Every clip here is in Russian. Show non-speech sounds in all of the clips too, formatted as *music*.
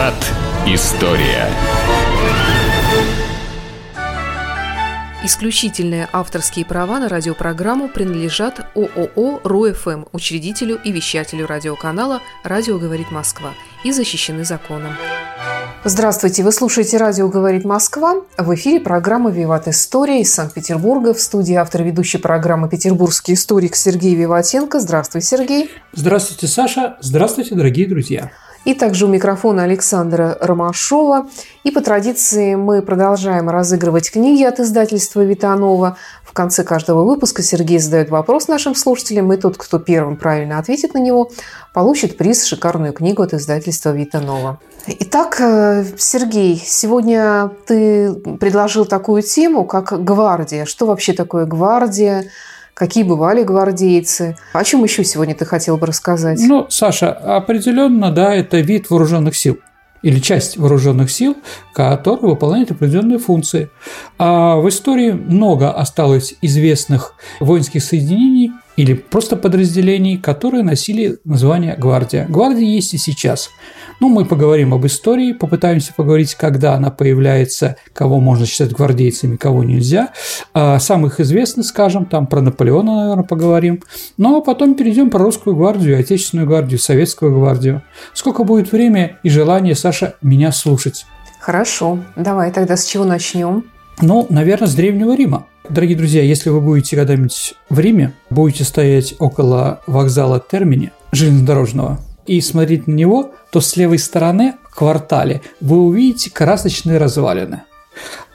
Виват История. Исключительные авторские права на радиопрограмму принадлежат ООО «РУФМ», учредителю и вещателю радиоканала «Радио говорит Москва» и защищены законом. Здравствуйте, вы слушаете «Радио говорит Москва». В эфире программа «Виват История» из Санкт-Петербурга. В студии автор ведущей программы «Петербургский историк» Сергей Виватенко. Здравствуй, Сергей. Здравствуйте, Саша. Здравствуйте, дорогие друзья. И также у микрофона Александра Ромашова. И по традиции мы продолжаем разыгрывать книги от издательства «Витанова». В конце каждого выпуска Сергей задает вопрос нашим слушателям, и тот, кто первым правильно ответит на него, получит приз шикарную книгу от издательства «Витанова». Итак, э, Сергей, сегодня ты предложил такую тему, как гвардия. Что вообще такое гвардия? Какие бывали гвардейцы. О чем еще сегодня ты хотел бы рассказать? Ну, Саша, определенно, да, это вид вооруженных сил или часть вооруженных сил, которые выполняют определенные функции. А в истории много осталось известных воинских соединений или просто подразделений, которые носили название гвардия. Гвардия есть и сейчас. Ну, мы поговорим об истории, попытаемся поговорить, когда она появляется, кого можно считать гвардейцами, кого нельзя. А самых известных, скажем, там про Наполеона, наверное, поговорим. Ну, а потом перейдем про русскую гвардию, отечественную гвардию, советскую гвардию. Сколько будет время и желание, Саша, меня слушать? Хорошо. Давай тогда с чего начнем? Ну, наверное, с Древнего Рима. Дорогие друзья, если вы будете когда-нибудь в Риме, будете стоять около вокзала Термини железнодорожного, и смотреть на него, то с левой стороны в квартале вы увидите красочные развалины.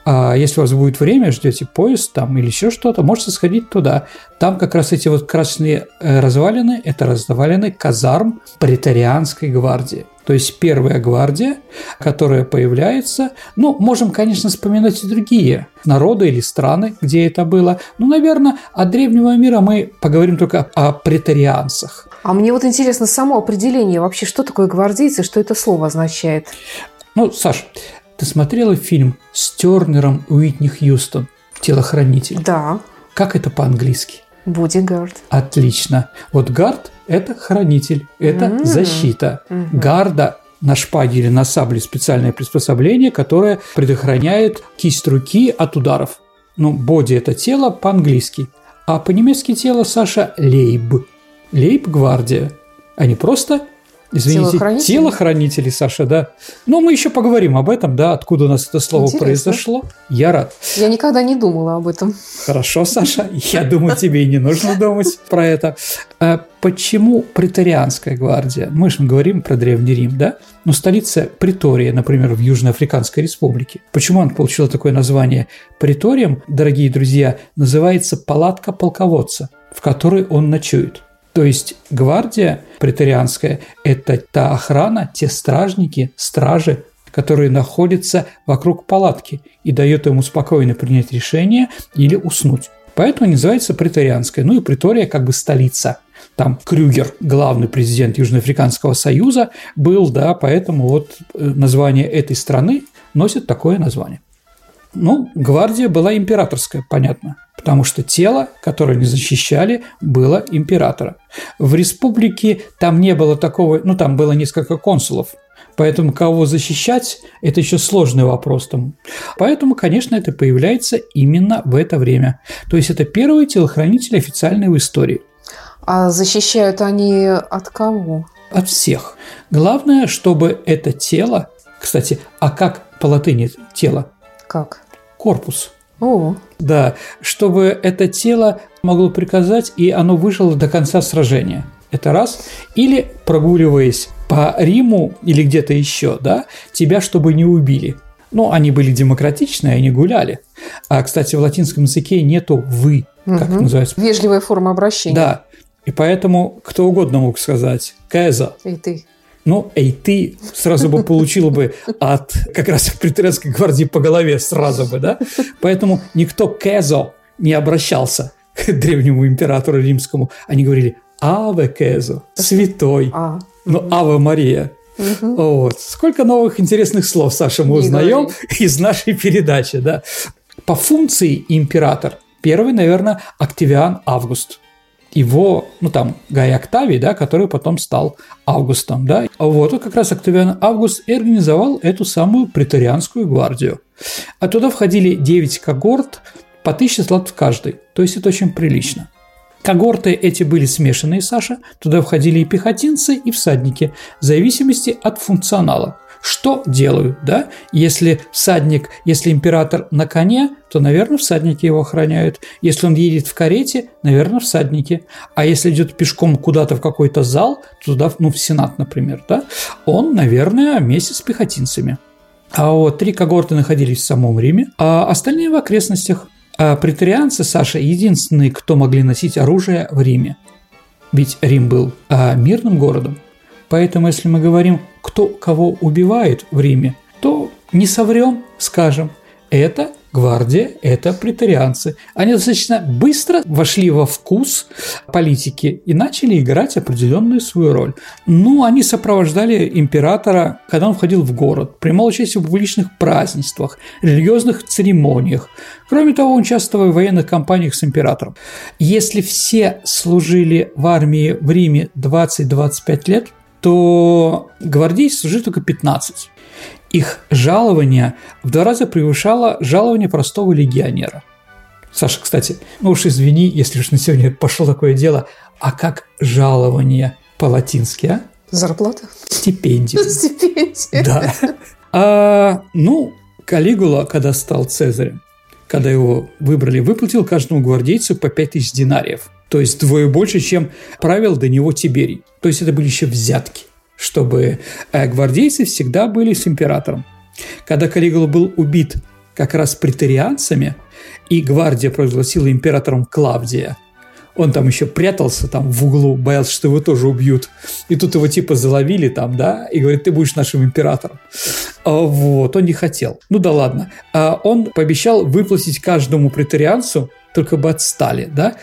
А если у вас будет время, ждете поезд там или еще что-то, можете сходить туда. Там как раз эти вот красные э, развалины – это развалины казарм претарианской гвардии. То есть первая гвардия, которая появляется. Ну, можем, конечно, вспоминать и другие народы или страны, где это было. Ну, наверное, от древнего мира мы поговорим только о претарианцах. А мне вот интересно само определение вообще, что такое гвардейцы, что это слово означает? Ну, Саш, ты смотрела фильм с Тернером Уитни Хьюстон «Телохранитель»? Да. Как это по-английски? Бодигард. Отлично. Вот гард – это хранитель, это mm-hmm. защита. Mm-hmm. Гарда на шпаге или на сабле специальное приспособление, которое предохраняет кисть руки от ударов. Ну, боди – это тело по-английски. А по-немецки тело, Саша, лейб. Лейб-гвардия. А не просто Извините, телохранители? телохранители, Саша, да. Но мы еще поговорим об этом, да, откуда у нас это слово Интересно. произошло. Я рад. Я никогда не думала об этом. Хорошо, Саша. Я думаю, тебе и не нужно думать про это. А почему претарианская гвардия? Мы же говорим про Древний Рим, да? Но столица Притория, например, в Южноафриканской республике. Почему он получил такое название? Приторием, дорогие друзья, называется палатка полководца, в которой он ночует. То есть гвардия претарианская – это та охрана, те стражники, стражи, которые находятся вокруг палатки и дает ему спокойно принять решение или уснуть. Поэтому называется претарианская. Ну и притория как бы столица. Там Крюгер, главный президент Южноафриканского союза, был, да, поэтому вот э, название этой страны носит такое название. Ну, гвардия была императорская, понятно, потому что тело, которое они защищали, было императора. В республике там не было такого, ну, там было несколько консулов, Поэтому кого защищать – это еще сложный вопрос. Там. Поэтому, конечно, это появляется именно в это время. То есть это первый телохранитель официальный в истории. А защищают они от кого? От всех. Главное, чтобы это тело, кстати, а как по латыни тело? Как? Корпус. О. Да, чтобы это тело могло приказать, и оно выжило до конца сражения. Это раз. Или прогуливаясь по Риму или где-то еще, да, тебя чтобы не убили. Ну, они были демократичные, они гуляли. А, кстати, в латинском языке нету «вы», как угу. это называется. Вежливая форма обращения. Да. И поэтому кто угодно мог сказать «Кеза». И ты. Ну, эй, ты сразу бы получил бы от как раз претеранской гвардии по голове сразу бы, да? Поэтому никто Кезо не обращался к древнему императору римскому. Они говорили «Аве Кезо», «Святой», а. ну, «Аве Мария». Угу. Вот. Сколько новых интересных слов, Саша, мы узнаем из нашей передачи, да? По функции император. Первый, наверное, Октавиан Август – его, ну там, Гай Октавий, да, который потом стал Августом, да. Вот, он как раз Октавиан Август и организовал эту самую претарианскую гвардию. А туда входили 9 когорт, по 1000 злат в каждой, то есть это очень прилично. Когорты эти были смешанные, Саша, туда входили и пехотинцы, и всадники, в зависимости от функционала. Что делают, да? Если всадник, если император на коне, то, наверное, всадники его охраняют. Если он едет в карете, наверное, всадники. А если идет пешком куда-то в какой-то зал, туда, ну, в Сенат, например, да, он, наверное, вместе с пехотинцами. А вот три когорты находились в самом Риме, а остальные в окрестностях. А претарианцы, Саша, единственные, кто могли носить оружие в Риме. Ведь Рим был а, мирным городом. Поэтому, если мы говорим, кто кого убивает в Риме, то не соврем, скажем, это гвардия – это претарианцы. Они достаточно быстро вошли во вкус политики и начали играть определенную свою роль. Ну, они сопровождали императора, когда он входил в город, принимал участие в публичных празднествах, религиозных церемониях. Кроме того, он участвовал в военных кампаниях с императором. Если все служили в армии в Риме 20-25 лет, то гвардейцев служили только 15 их жалование в два раза превышало жалование простого легионера. Саша, кстати, ну уж извини, если уж на сегодня пошло такое дело, а как жалование по-латински, а? Зарплата? Стипендия. *laughs* Стипендия. Да. А, ну, Калигула, когда стал Цезарем, когда его выбрали, выплатил каждому гвардейцу по 5000 динариев. То есть двое больше, чем правил до него Тиберий. То есть это были еще взятки чтобы э, гвардейцы всегда были с императором. Когда Калигула был убит как раз претарианцами, и гвардия провозгласила императором Клавдия, он там еще прятался там в углу, боялся, что его тоже убьют. И тут его типа заловили там, да, и говорит, ты будешь нашим императором. А вот, он не хотел. Ну да ладно. А он пообещал выплатить каждому претарианцу только бы отстали, да,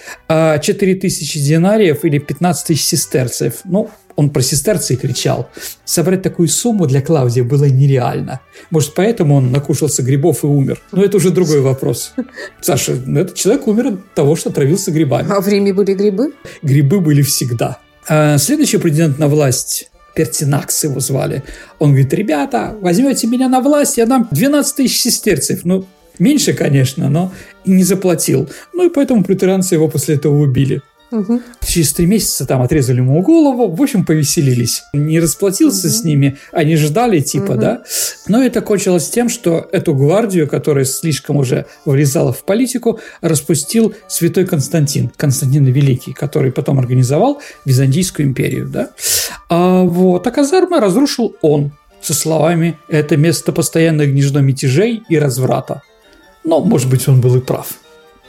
4 тысячи динариев или 15 тысяч сестерцев. Ну, он про сестерцы кричал. Собрать такую сумму для Клавдия было нереально. Может, поэтому он накушался грибов и умер. Но это уже другой вопрос. Саша, ну, этот человек умер от того, что отравился грибами. А в Риме были грибы? Грибы были всегда. А следующий претендент на власть Пертинакс его звали. Он говорит, ребята, возьмете меня на власть, я дам 12 тысяч сестерцев. Ну, меньше, конечно, но не заплатил. Ну и поэтому претарианцы его после этого убили. Угу. Через три месяца там отрезали ему голову, в общем, повеселились. Не расплатился угу. с ними, они ждали типа, угу. да. Но это кончилось тем, что эту гвардию, которая слишком уже влезала в политику, распустил святой Константин, Константин Великий, который потом организовал Византийскую империю, да. А вот, а казармы разрушил он со словами «это место постоянное гнездо мятежей и разврата». Но, может быть, он был и прав.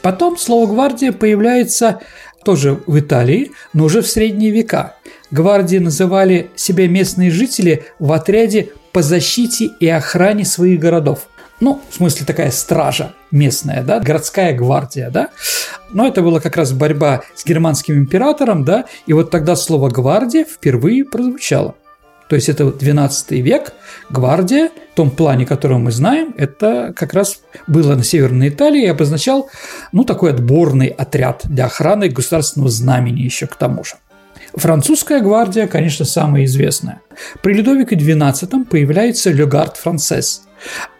Потом слово «гвардия» появляется тоже в Италии, но уже в средние века. Гвардии называли себя местные жители в отряде по защите и охране своих городов. Ну, в смысле, такая стража местная, да, городская гвардия, да. Но это была как раз борьба с германским императором, да, и вот тогда слово «гвардия» впервые прозвучало. То есть это 12 век, гвардия, в том плане, который мы знаем, это как раз было на Северной Италии и обозначал, ну, такой отборный отряд для охраны государственного знамени еще к тому же. Французская гвардия, конечно, самая известная. При Людовике XII появляется Легард Францесс.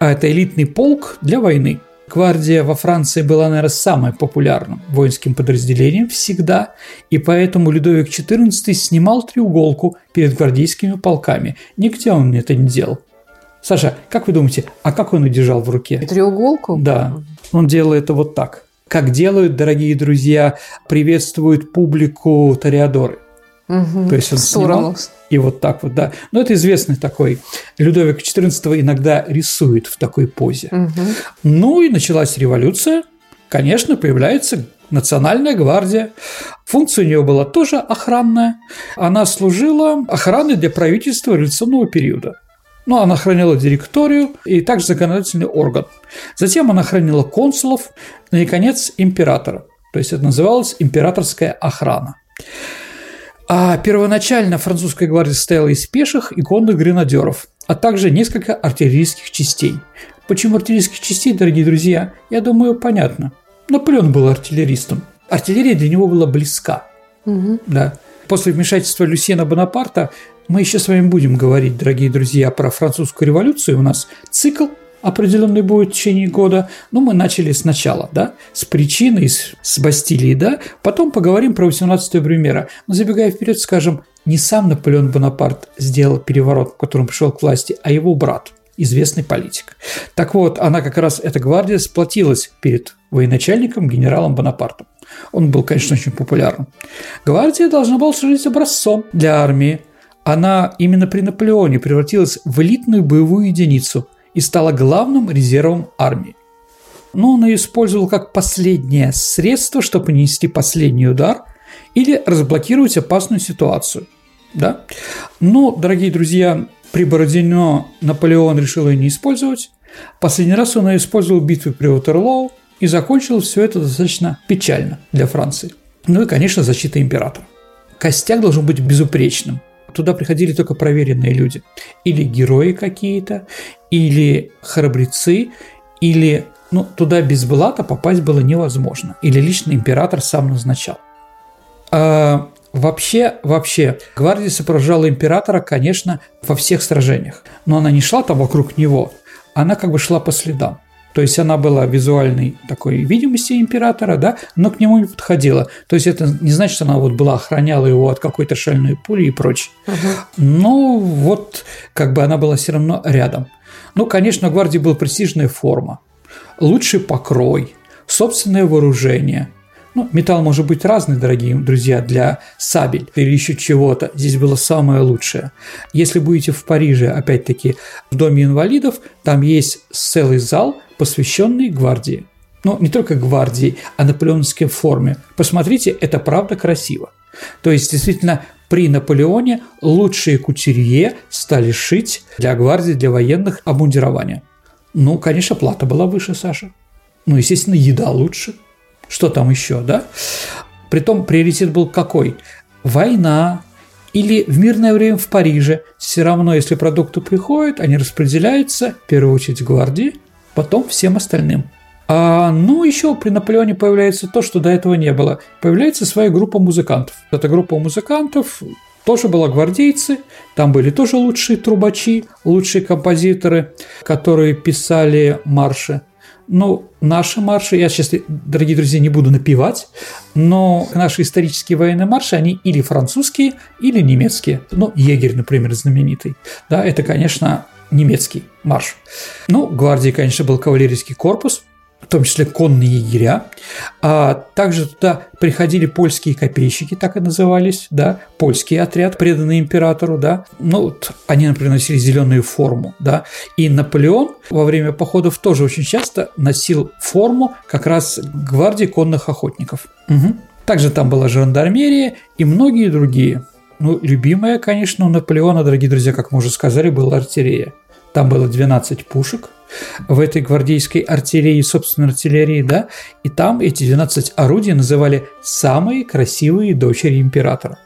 Это элитный полк для войны – Гвардия во Франции была, наверное, самым популярным воинским подразделением всегда, и поэтому Людовик XIV снимал треуголку перед гвардейскими полками. Нигде он это не делал. Саша, как вы думаете, а как он ее держал в руке? Треуголку? Да, он делал это вот так. Как делают, дорогие друзья, приветствуют публику Тореадоры. Угу, То есть он. Снимал, и вот так вот, да. Но это известный такой. Людовик XIV иногда рисует в такой позе. Угу. Ну и началась революция. Конечно, появляется Национальная гвардия. Функция у нее была тоже охранная. Она служила охраной для правительства революционного периода. Ну, она охраняла директорию и также законодательный орган. Затем она охраняла консулов, и, наконец, императора. То есть это называлось императорская охрана. А первоначально французская гвардия состояла из пеших и конных гренадеров, а также несколько артиллерийских частей. Почему артиллерийских частей, дорогие друзья? Я думаю, понятно. Наполеон был артиллеристом. Артиллерия для него была близка. Угу. Да. После вмешательства Люсьена Бонапарта мы еще с вами будем говорить, дорогие друзья, про французскую революцию. У нас цикл определенный будет в течение года. Ну, мы начали сначала, да, с причины, с, с Бастилии, да, потом поговорим про 18 Брюмера. Но забегая вперед, скажем, не сам Наполеон Бонапарт сделал переворот, в котором пришел к власти, а его брат, известный политик. Так вот, она как раз, эта гвардия, сплотилась перед военачальником, генералом Бонапартом. Он был, конечно, очень популярным. Гвардия должна была служить образцом для армии. Она именно при Наполеоне превратилась в элитную боевую единицу и стала главным резервом армии. Но он ее использовал как последнее средство, чтобы нанести последний удар или разблокировать опасную ситуацию. Да? Но, дорогие друзья, при Бородино Наполеон решил ее не использовать. Последний раз он ее использовал в битве при Ватерлоу и закончил все это достаточно печально для Франции. Ну и, конечно, защита императора. Костяк должен быть безупречным. Туда приходили только проверенные люди. Или герои какие-то, или храбрецы, или ну, туда без блата попасть было невозможно. Или лично император сам назначал. А, вообще, вообще, гвардия сопровождала императора, конечно, во всех сражениях. Но она не шла там вокруг него, она как бы шла по следам. То есть она была визуальной такой видимости императора, да, но к нему не подходила. То есть это не значит, что она вот была, охраняла его от какой-то шальной пули и прочее. Угу. Но вот как бы она была все равно рядом. Ну, конечно, у гвардии была престижная форма, лучший покрой, собственное вооружение. Ну, металл может быть разный, дорогие друзья, для сабель или еще чего-то. Здесь было самое лучшее. Если будете в Париже, опять-таки, в Доме инвалидов, там есть целый зал, посвященный гвардии. Ну, не только гвардии, а наполеоновской форме. Посмотрите, это правда красиво. То есть, действительно, при Наполеоне лучшие кутюрье стали шить для гвардии, для военных обмундирования. Ну, конечно, плата была выше, Саша. Ну, естественно, еда лучше. Что там еще, да? Притом приоритет был какой? Война, или в мирное время в Париже. Все равно, если продукты приходят, они распределяются, в первую очередь, гвардии, потом всем остальным. А, ну, еще при Наполеоне появляется то, что до этого не было. Появляется своя группа музыкантов. Эта группа музыкантов тоже была гвардейцы, там были тоже лучшие трубачи, лучшие композиторы, которые писали марши. Ну, наши марши, я сейчас, дорогие друзья, не буду напевать, но наши исторические военные марши, они или французские, или немецкие. Ну, егерь, например, знаменитый. Да, это, конечно, немецкий марш. Ну, гвардии, конечно, был кавалерийский корпус, в том числе конные егеря. А также туда приходили польские копейщики, так и назывались, да, польский отряд, преданный императору, да. Ну, вот они, например, носили зеленую форму, да. И Наполеон во время походов тоже очень часто носил форму как раз гвардии конных охотников. Угу. Также там была жандармерия и многие другие. Ну, любимая, конечно, у Наполеона, дорогие друзья, как мы уже сказали, была артиллерия. Там было 12 пушек, в этой гвардейской артиллерии, собственной артиллерии, да, и там эти 12 орудий называли самые красивые дочери императора.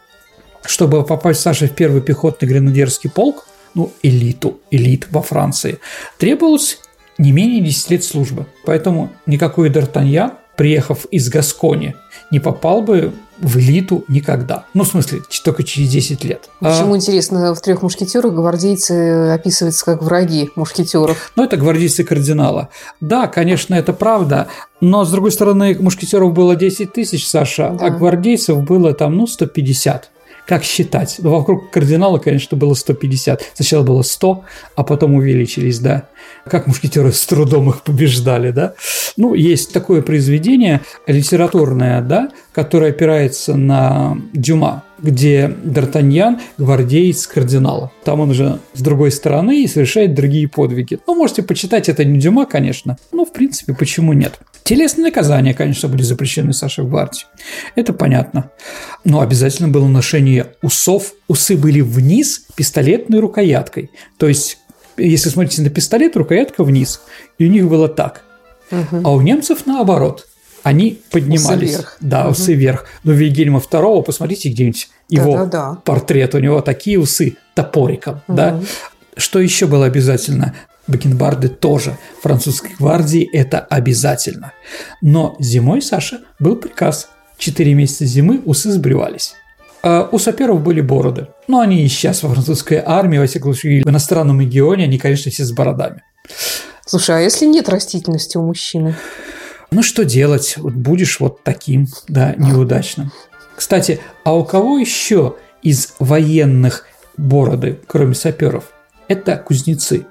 Чтобы попасть, Саша, в первый пехотный гренадерский полк, ну, элиту, элит во Франции, требовалось не менее 10 лет службы. Поэтому никакой Д'Артаньян, приехав из Гаскони, не попал бы в элиту никогда. Ну, в смысле, только через 10 лет. Почему, а... интересно, в трех мушкетерах гвардейцы описываются как враги мушкетеров? Ну, это гвардейцы кардинала. Да, конечно, это правда, но, с другой стороны, мушкетеров было 10 тысяч, Саша, да. а гвардейцев было там, ну, 150 как считать? Вокруг кардинала, конечно, было 150. Сначала было 100, а потом увеличились, да. Как мушкетеры с трудом их побеждали, да. Ну, есть такое произведение литературное, да, которое опирается на Дюма, где Д'Артаньян – гвардеец кардинала. Там он уже с другой стороны и совершает другие подвиги. Ну, можете почитать, это не Дюма, конечно. Ну, в принципе, почему нет? Телесные наказания, конечно, были запрещены Саше в гвардии. Это понятно. Но обязательно было ношение усов. Усы были вниз пистолетной рукояткой. То есть, если смотрите на пистолет, рукоятка вниз. И у них было так. Угу. А у немцев наоборот. Они поднимались. Усы вверх. Да, угу. усы вверх. Но Вильгельма II, посмотрите где-нибудь его да, да, да. портрет. У него такие усы топориком. Угу. Да? Что еще было обязательно? Бакенбарды тоже. Французской гвардии это обязательно. Но зимой, Саша, был приказ четыре месяца зимы усы сбривались. А у саперов были бороды. Но они и сейчас во французской армии, во всяком случае, в иностранном регионе, они, конечно, все с бородами. Слушай, а если нет растительности у мужчины? Ну, что делать? Вот будешь вот таким, да, неудачным. Кстати, а у кого еще из военных бороды, кроме саперов? Это кузнецы.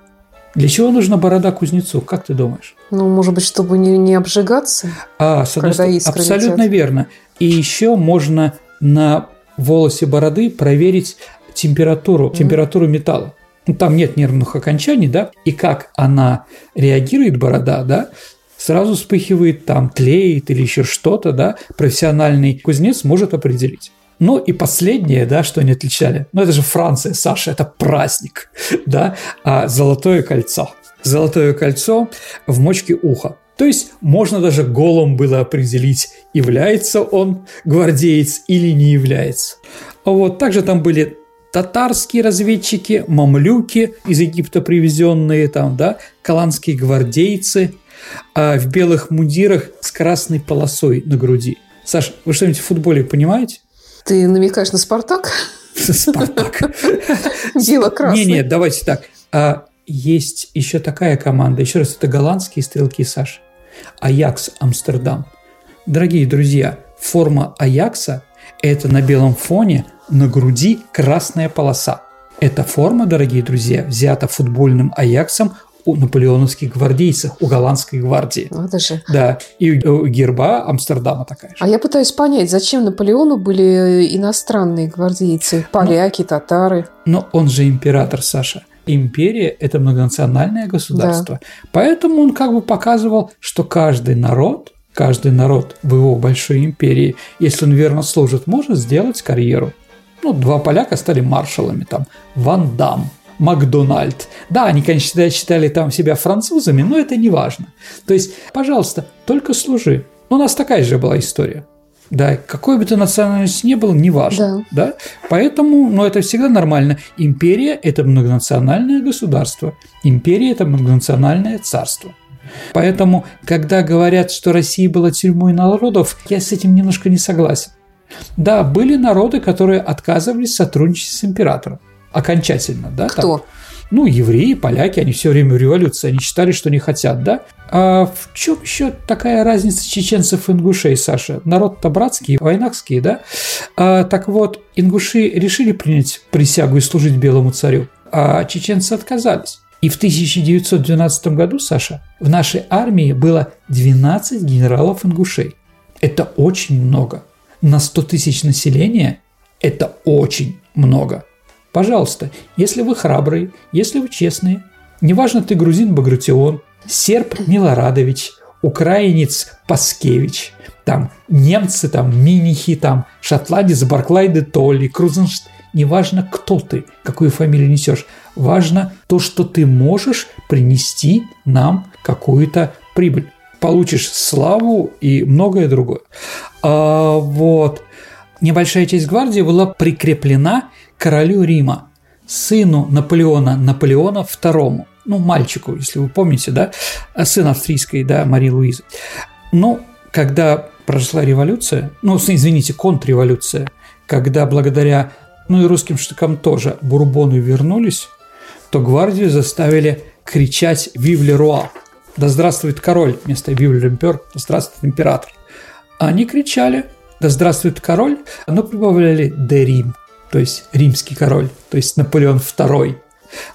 Для чего нужна борода кузнецу? Как ты думаешь? Ну, может быть, чтобы не, не обжигаться? А, с одной стороны, абсолютно летят. верно. И еще можно на волосе бороды проверить температуру, mm-hmm. температуру металла. Ну, там нет нервных окончаний, да, и как она реагирует, борода, да, сразу вспыхивает, там тлеет или еще что-то, да, профессиональный кузнец может определить. Ну и последнее, да, что они отличали, ну это же Франция, Саша, это праздник, *laughs* да, а золотое кольцо. Золотое кольцо в мочке уха. То есть можно даже голом было определить, является он гвардеец или не является. Вот также там были татарские разведчики, мамлюки из Египта привезенные там, да, каланские гвардейцы а в белых мундирах с красной полосой на груди. Саш, вы что-нибудь в футболе понимаете? Ты намекаешь на Спартак? Спартак. *laughs* Бело-красный. Не-не, давайте так. А есть еще такая команда. Еще раз, это голландские стрелки, Саш. Аякс Амстердам. Дорогие друзья, форма Аякса – это на белом фоне на груди красная полоса. Эта форма, дорогие друзья, взята футбольным Аяксом у наполеоновских гвардейцев, у голландской гвардии. Надо же. Да, и у герба Амстердама такая же. А я пытаюсь понять, зачем Наполеону были иностранные гвардейцы, поляки, но, татары? Но он же император, Саша империя – это многонациональное государство. Да. Поэтому он как бы показывал, что каждый народ, каждый народ в его большой империи, если он верно служит, может сделать карьеру. Ну, два поляка стали маршалами, там, Ван Дам, Макдональд. Да, они, конечно, считали там себя французами, но это не важно. То есть, пожалуйста, только служи. У нас такая же была история. Да, какой бы ты национальности ни был, неважно. Да. да. Поэтому, ну, это всегда нормально. Империя – это многонациональное государство. Империя – это многонациональное царство. Поэтому, когда говорят, что Россия была тюрьмой народов, я с этим немножко не согласен. Да, были народы, которые отказывались сотрудничать с императором. Окончательно, да? Кто? Там, ну, евреи, поляки, они все время в революции, они считали, что не хотят, да? А в чем еще такая разница чеченцев и ингушей, Саша? Народ-то братский, войнахский, да? А, так вот, ингуши решили принять присягу и служить белому царю, а чеченцы отказались. И в 1912 году, Саша, в нашей армии было 12 генералов-ингушей. Это очень много. На 100 тысяч населения это очень много. Пожалуйста, если вы храбрые, если вы честные, неважно ты грузин Багратион, серб Милорадович, украинец Паскевич, там немцы, там Минихи, там шотландец Барклай де Толли, Крузеншт, неважно кто ты, какую фамилию несешь, важно то, что ты можешь принести нам какую-то прибыль. Получишь славу и многое другое. А, вот. Небольшая часть гвардии была прикреплена королю Рима, сыну Наполеона Наполеона II, ну, мальчику, если вы помните, да, сын австрийской, да, Марии Луизы. Но когда прошла революция, ну, извините, контрреволюция, когда благодаря, ну и русским штыкам тоже, бурбоны вернулись, то гвардию заставили кричать «Вив Руа!» «Да здравствует король!» вместо «Вив импер!» «Да здравствует император!» Они кричали «Да здравствует король!» но прибавляли «Де Рим!» то есть римский король, то есть Наполеон II.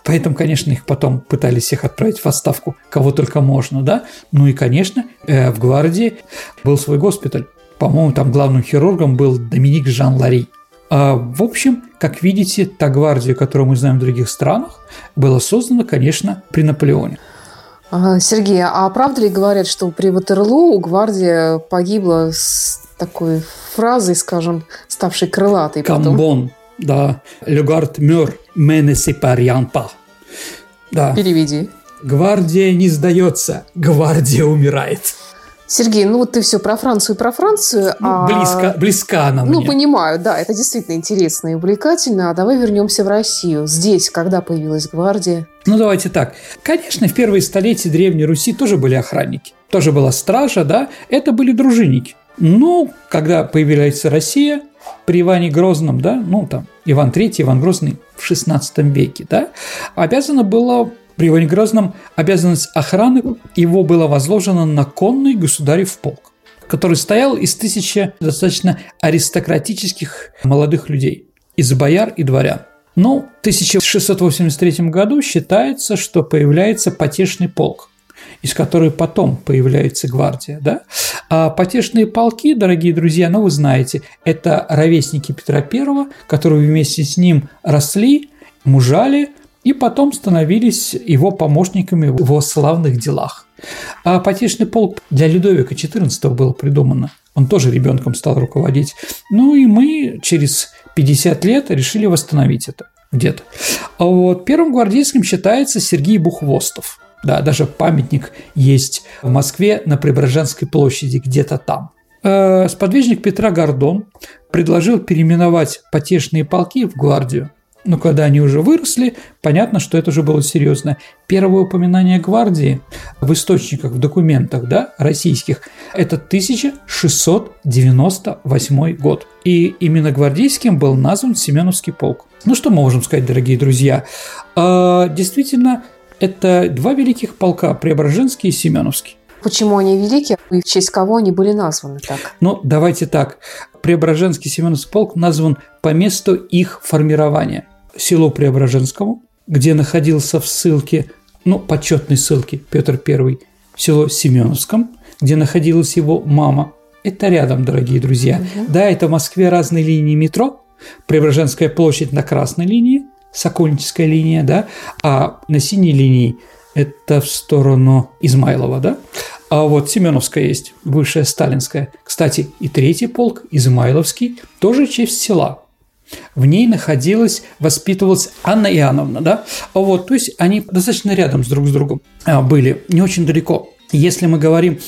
Поэтому, конечно, их потом пытались их отправить в отставку, кого только можно, да. Ну и, конечно, э, в гвардии был свой госпиталь. По-моему, там главным хирургом был Доминик Жан Лари. А, в общем, как видите, та гвардия, которую мы знаем в других странах, была создана, конечно, при Наполеоне. Сергей, а правда ли говорят, что при Ватерлоу гвардия погибла с такой фразой, скажем, ставшей крылатой? Камбон. Да, garde meurt, mais ne séparant pas. Да. Переведи. Гвардия не сдается, гвардия умирает. Сергей, ну вот ты все про Францию и про Францию. Ну, а... близко, близко она ну, мне. Ну, понимаю, да, это действительно интересно и увлекательно. А давай вернемся в Россию. Здесь, когда появилась гвардия? Ну, давайте так. Конечно, в первые столетия Древней Руси тоже были охранники. Тоже была стража, да, это были дружинники. Ну, когда появляется Россия, при Иване Грозном, да, ну там Иван III, Иван Грозный в XVI веке, да, обязано было при Иване Грозном обязанность охраны его была возложена на конный государев полк, который стоял из тысячи достаточно аристократических молодых людей, из бояр и дворян. Но в 1683 году считается, что появляется потешный полк, из которой потом появляется гвардия. Да? А потешные полки, дорогие друзья, ну вы знаете, это ровесники Петра I, которые вместе с ним росли, мужали, и потом становились его помощниками в его славных делах. А потешный полк для Людовика XIV было придумано. Он тоже ребенком стал руководить. Ну и мы через 50 лет решили восстановить это где-то. А вот первым гвардейским считается Сергей Бухвостов. Да, даже памятник есть в Москве на Преображенской площади, где-то там. Э, сподвижник Петра Гордон предложил переименовать потешные полки в гвардию. Но когда они уже выросли, понятно, что это уже было серьезно. Первое упоминание гвардии в источниках, в документах да, российских – это 1698 год. И именно гвардейским был назван Семеновский полк. Ну что мы можем сказать, дорогие друзья? А, действительно, это два великих полка – Преображенский и Семеновский. Почему они великие и в честь кого они были названы так? Ну, давайте так. Преображенский Семеновский полк назван по месту их формирования. Село Преображенскому, где находился в ссылке, ну, почетной ссылке Петр I, село Семеновском, где находилась его мама. Это рядом, дорогие друзья. Угу. Да, это в Москве разные линии метро. Преображенская площадь на красной линии, Сокольническая линия, да, а на синей линии это в сторону Измайлова, да? А вот Семеновская есть, бывшая Сталинская. Кстати, и третий полк, Измайловский, тоже честь села. В ней находилась, воспитывалась Анна Иоанновна, да? А вот, то есть они достаточно рядом с друг с другом а, были, не очень далеко. Если мы говорим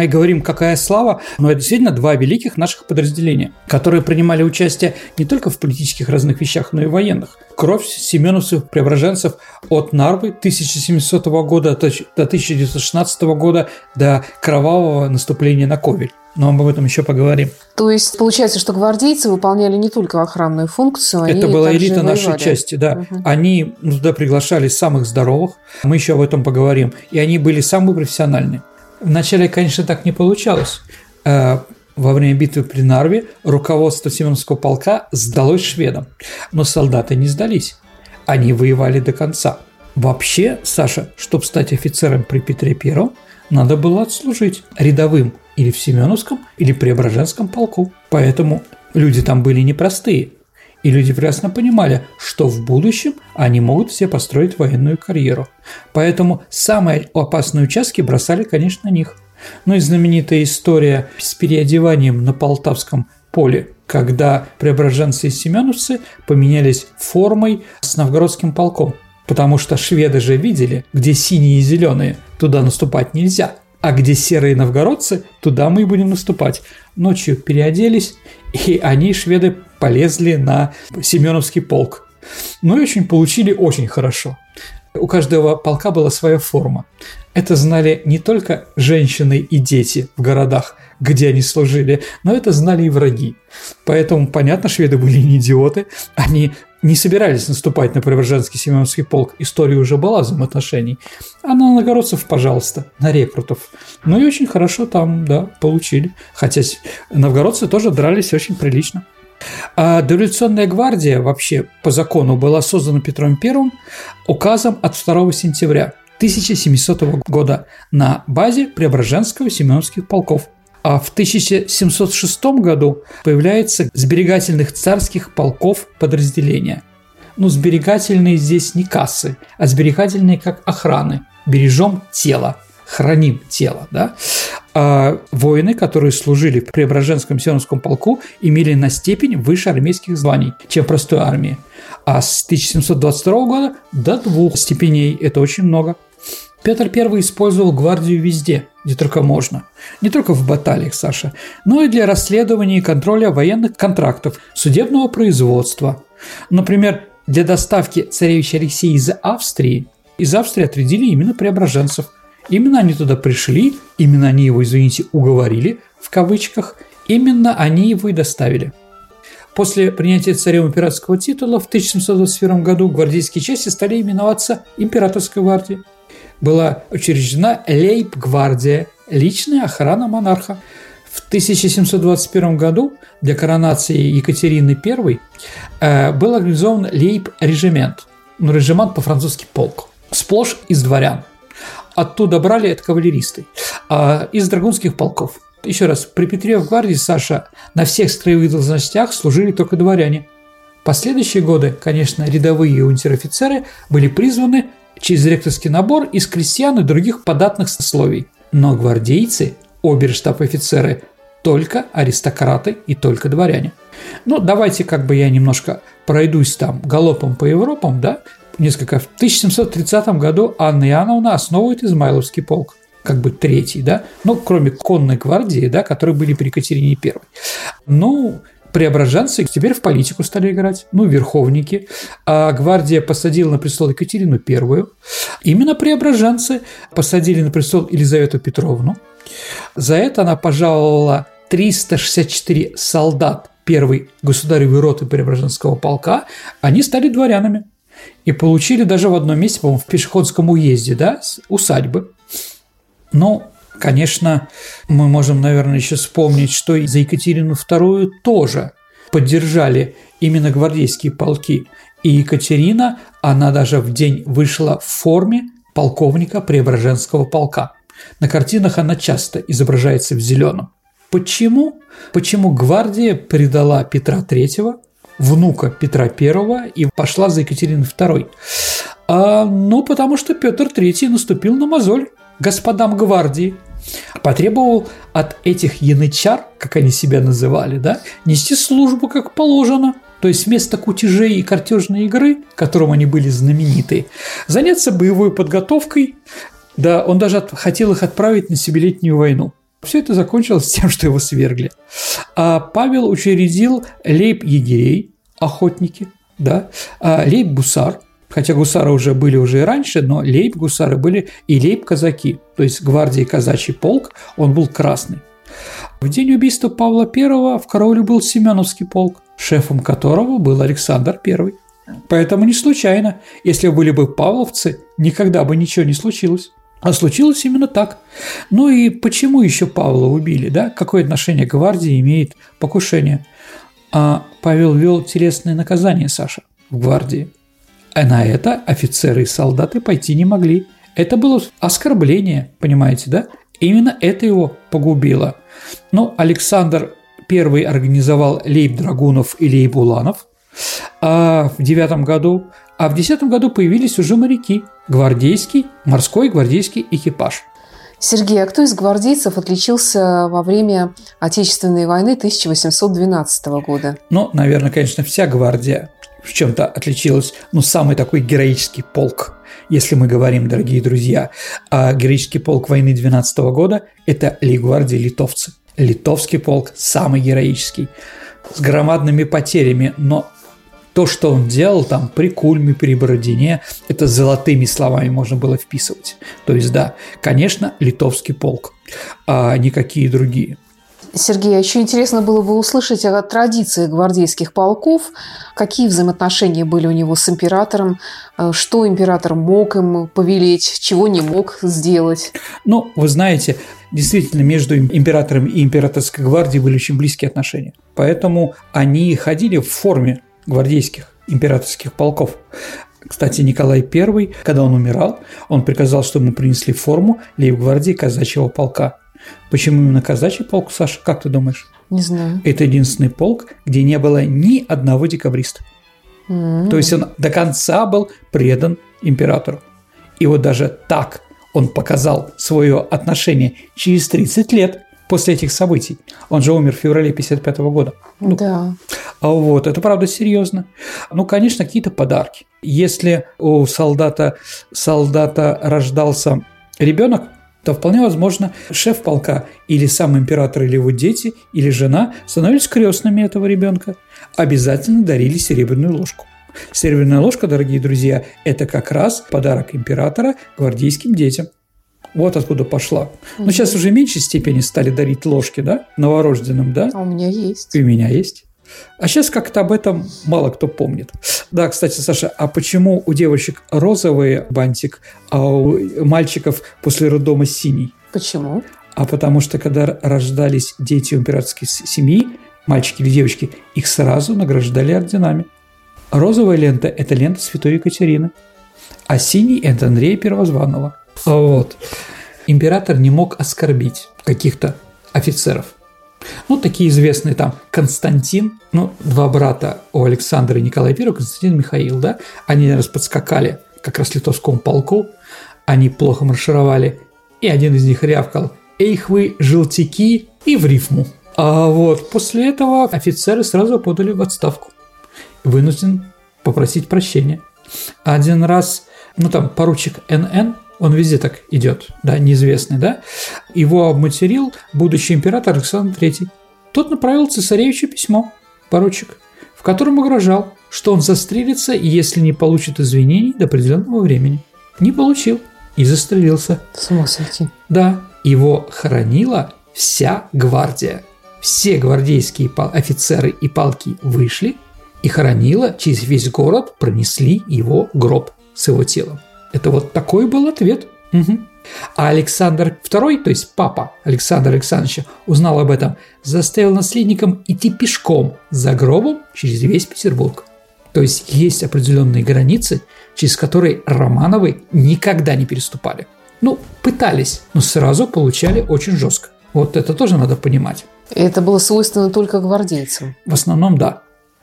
и говорим, какая слава, но это действительно два великих наших подразделения, которые принимали участие не только в политических разных вещах, но и военных. Кровь семеновцев, преображенцев от Нарвы 1700 года до 1916 года до кровавого наступления на Ковель. Но об этом еще поговорим. То есть получается, что гвардейцы выполняли не только охранную функцию, они Это была элита нашей части, да. Угу. Они туда приглашали самых здоровых, мы еще об этом поговорим, и они были самые профессиональные. Вначале, конечно, так не получалось. Э, во время битвы при Нарве руководство Семеновского полка сдалось шведам, но солдаты не сдались. Они воевали до конца. Вообще, Саша, чтобы стать офицером при Петре Первом, надо было отслужить рядовым или в Семеновском, или Преображенском полку. Поэтому люди там были непростые. И люди прекрасно понимали, что в будущем они могут все построить военную карьеру. Поэтому самые опасные участки бросали, конечно, на них. Ну и знаменитая история с переодеванием на Полтавском поле, когда преображенцы и семеновцы поменялись формой с новгородским полком. Потому что шведы же видели, где синие и зеленые, туда наступать нельзя. А где серые новгородцы, туда мы и будем наступать. Ночью переоделись, и они, шведы, полезли на Семеновский полк. Ну и очень получили очень хорошо. У каждого полка была своя форма. Это знали не только женщины и дети в городах, где они служили, но это знали и враги. Поэтому, понятно, шведы были не идиоты. Они не собирались наступать на Преображенский Семеновский полк. История уже была взаимоотношений. А на новгородцев, пожалуйста, на рекрутов. Ну и очень хорошо там, да, получили. Хотя новгородцы тоже дрались очень прилично. А дореволюционная гвардия вообще по закону была создана Петром I указом от 2 сентября 1700 года на базе Преображенского Семеновских полков. А в 1706 году появляется сберегательных царских полков подразделения. Ну, сберегательные здесь не кассы, а сберегательные как охраны. Бережем тело, храним тело, да? А воины, которые служили в Преображенском Семеновском полку, имели на степень выше армейских званий, чем простой армии. А с 1722 года до двух степеней – это очень много. Петр I использовал гвардию везде, где только можно. Не только в баталиях, Саша, но и для расследования и контроля военных контрактов, судебного производства. Например, для доставки царевича Алексея из Австрии из Австрии отрядили именно преображенцев. Именно они туда пришли, именно они его, извините, уговорили в кавычках, Именно они его и доставили. После принятия царем императорского титула в 1721 году гвардейские части стали именоваться императорской гвардией. Была учреждена лейб-гвардия, личная охрана монарха. В 1721 году для коронации Екатерины I э, был организован лейб-режимент, ну, режимент по-французски полк, сплошь из дворян. Оттуда брали это кавалеристы, а из драгунских полков. Еще раз, при Петре в гвардии, Саша, на всех строевых должностях служили только дворяне. Последующие годы, конечно, рядовые унтер-офицеры были призваны через ректорский набор из крестьян и других податных сословий. Но гвардейцы, оберштаб-офицеры, только аристократы и только дворяне. Ну, давайте как бы я немножко пройдусь там галопом по Европам, да, несколько. В 1730 году Анна Иоанновна основывает Измайловский полк как бы третий, да, ну, кроме конной гвардии, да, которые были при Екатерине I. Ну, преображенцы теперь в политику стали играть, ну, верховники. А гвардия посадила на престол Екатерину I. Именно преображенцы посадили на престол Елизавету Петровну. За это она пожаловала 364 солдат первой государевой роты Преображенского полка, они стали дворянами и получили даже в одном месте, по-моему, в Пешеходском уезде, да, усадьбы. Ну, конечно, мы можем, наверное, еще вспомнить, что и за Екатерину II тоже поддержали именно гвардейские полки. И Екатерина, она даже в день вышла в форме полковника Преображенского полка. На картинах она часто изображается в зеленом. Почему? Почему гвардия предала Петра III, внука Петра I, и пошла за Екатериной II? А, ну, потому что Петр III наступил на мозоль господам гвардии, потребовал от этих янычар, как они себя называли, да, нести службу как положено, то есть вместо кутежей и картежной игры, которым они были знамениты, заняться боевой подготовкой, да, он даже хотел их отправить на Семилетнюю войну. Все это закончилось тем, что его свергли. А Павел учредил лейб-егерей, охотники, да, а лейб-гусар – хотя гусары уже были уже и раньше, но лейб-гусары были и лейб-казаки, то есть гвардии казачий полк, он был красный. В день убийства Павла I в Короле был Семеновский полк, шефом которого был Александр I. Поэтому не случайно, если были бы павловцы, никогда бы ничего не случилось. А случилось именно так. Ну и почему еще Павла убили, да? Какое отношение гвардии имеет покушение? А Павел вел телесное наказание, Саша, в гвардии – а на это офицеры и солдаты пойти не могли. Это было оскорбление, понимаете, да? Именно это его погубило. Но Александр I организовал лейб-драгунов и лейб-уланов а в девятом году, а в десятом году появились уже моряки, гвардейский, морской гвардейский экипаж. Сергей, а кто из гвардейцев отличился во время Отечественной войны 1812 года? Ну, наверное, конечно, вся гвардия в чем-то отличилась, ну, самый такой героический полк, если мы говорим, дорогие друзья. А героический полк войны 12 года – это Лигвардия литовцы. Литовский полк самый героический, с громадными потерями, но то, что он делал там при Кульме, при Бородине, это золотыми словами можно было вписывать. То есть, да, конечно, литовский полк, а никакие другие. Сергей, а еще интересно было бы услышать о традиции гвардейских полков, какие взаимоотношения были у него с императором, э, что император мог им повелеть, чего не мог сделать. Ну, вы знаете, действительно, между императором и императорской гвардией были очень близкие отношения. Поэтому они ходили в форме гвардейских императорских полков. Кстати, Николай I, когда он умирал, он приказал, чтобы ему принесли форму лейб-гвардии казачьего полка. Почему именно казачий полк, Саша, как ты думаешь? Не знаю. Это единственный полк, где не было ни одного декабриста. Mm-hmm. То есть он до конца был предан императору. И вот даже так он показал свое отношение через 30 лет после этих событий. Он же умер в феврале 55 года. Ну, да. А вот, это правда серьезно. Ну, конечно, какие-то подарки. Если у солдата, солдата рождался ребенок, то вполне возможно шеф полка или сам император или его дети или жена становились крестными этого ребенка. Обязательно дарили серебряную ложку. Серебряная ложка, дорогие друзья, это как раз подарок императора гвардейским детям. Вот откуда пошла. Но сейчас уже в меньшей степени стали дарить ложки, да, новорожденным, да? А у меня есть. И у меня есть. А сейчас как-то об этом мало кто помнит. Да, кстати, Саша, а почему у девочек розовый бантик, а у мальчиков после роддома синий? Почему? А потому что, когда рождались дети императорской семьи, мальчики или девочки, их сразу награждали орденами. Розовая лента – это лента Святой Екатерины, а синий – это Андрея Первозванного. Вот. Император не мог оскорбить каких-то офицеров. Ну, такие известные там Константин, ну, два брата у Александра и Николая I, Константин и Михаил, да, они раз подскакали как раз литовскому полку, они плохо маршировали, и один из них рявкал «Эйх вы, желтяки!» и в рифму. А вот после этого офицеры сразу подали в отставку. Вынужден попросить прощения. Один раз, ну там, поручик НН, он везде так идет, да, неизвестный, да, его обматерил будущий император Александр III. Тот направил цесаревичу письмо, поручик, в котором угрожал, что он застрелится, если не получит извинений до определенного времени. Не получил и застрелился. С ума сойти. Да, его хоронила вся гвардия. Все гвардейские офицеры и полки вышли, и хоронила через весь город, пронесли его гроб с его телом. Это вот такой был ответ. Угу. А Александр II, то есть папа Александра Александровича, узнал об этом, заставил наследникам идти пешком за гробом через весь Петербург. То есть есть определенные границы, через которые Романовы никогда не переступали. Ну, пытались, но сразу получали очень жестко. Вот это тоже надо понимать. И это было свойственно только гвардейцам? В основном, да.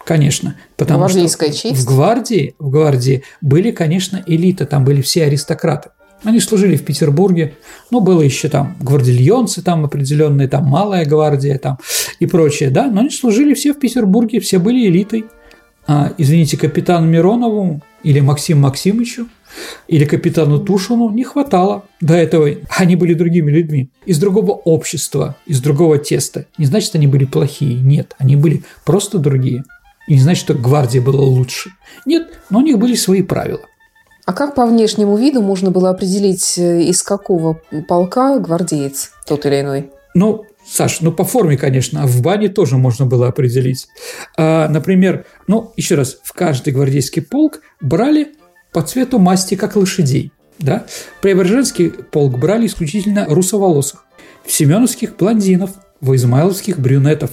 Конечно, потому Гвардейская что честь? в гвардии, в гвардии были, конечно, элита, там были все аристократы. Они служили в Петербурге, но было еще там гвардильонцы там определенные, там малая гвардия там и прочее, да, но они служили все в Петербурге, все были элитой. А, извините, капитану Миронову или Максиму Максимовичу или капитану Тушину не хватало до этого. Они были другими людьми, из другого общества, из другого теста. Не значит, они были плохие, нет, они были просто другие. И не значит, что гвардия была лучше. Нет, но у них были свои правила. А как по внешнему виду можно было определить, э, из какого полка гвардеец тот или иной? Ну, Саш, ну по форме, конечно, а в бане тоже можно было определить. А, например, ну, еще раз, в каждый гвардейский полк брали по цвету масти, как лошадей. Да? Преображенский полк брали исключительно русоволосых, в Семеновских – блондинов, в Измайловских – брюнетов,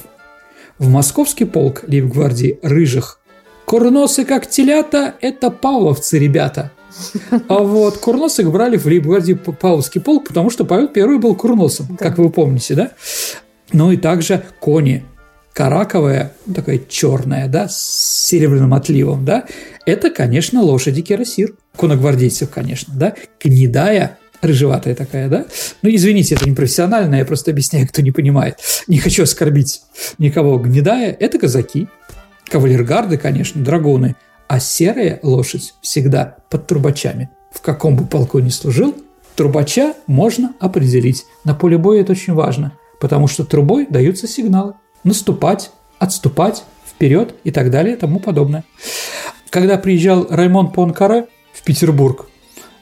в московский полк лейб-гвардии – рыжих. Курносы, как телята – это павловцы, ребята. *laughs* А вот курносых брали в лейб-гвардии Павловский полк, потому что Павел I был курносом, да. как вы помните, да? Ну и также кони караковая, такая черная, да, с серебряным отливом, да, это, конечно, лошади кирасир, коногвардейцев, конечно, да, гнедая, рыжеватая такая, да? Ну, извините, это не профессионально, я просто объясняю, кто не понимает. Не хочу оскорбить никого. Гнедая – это казаки, кавалергарды, конечно, драгуны, а серая лошадь всегда под трубачами. В каком бы полку ни служил, трубача можно определить. На поле боя это очень важно, потому что трубой даются сигналы. Наступать, отступать, вперед и так далее и тому подобное. Когда приезжал Раймон Понкаре в Петербург,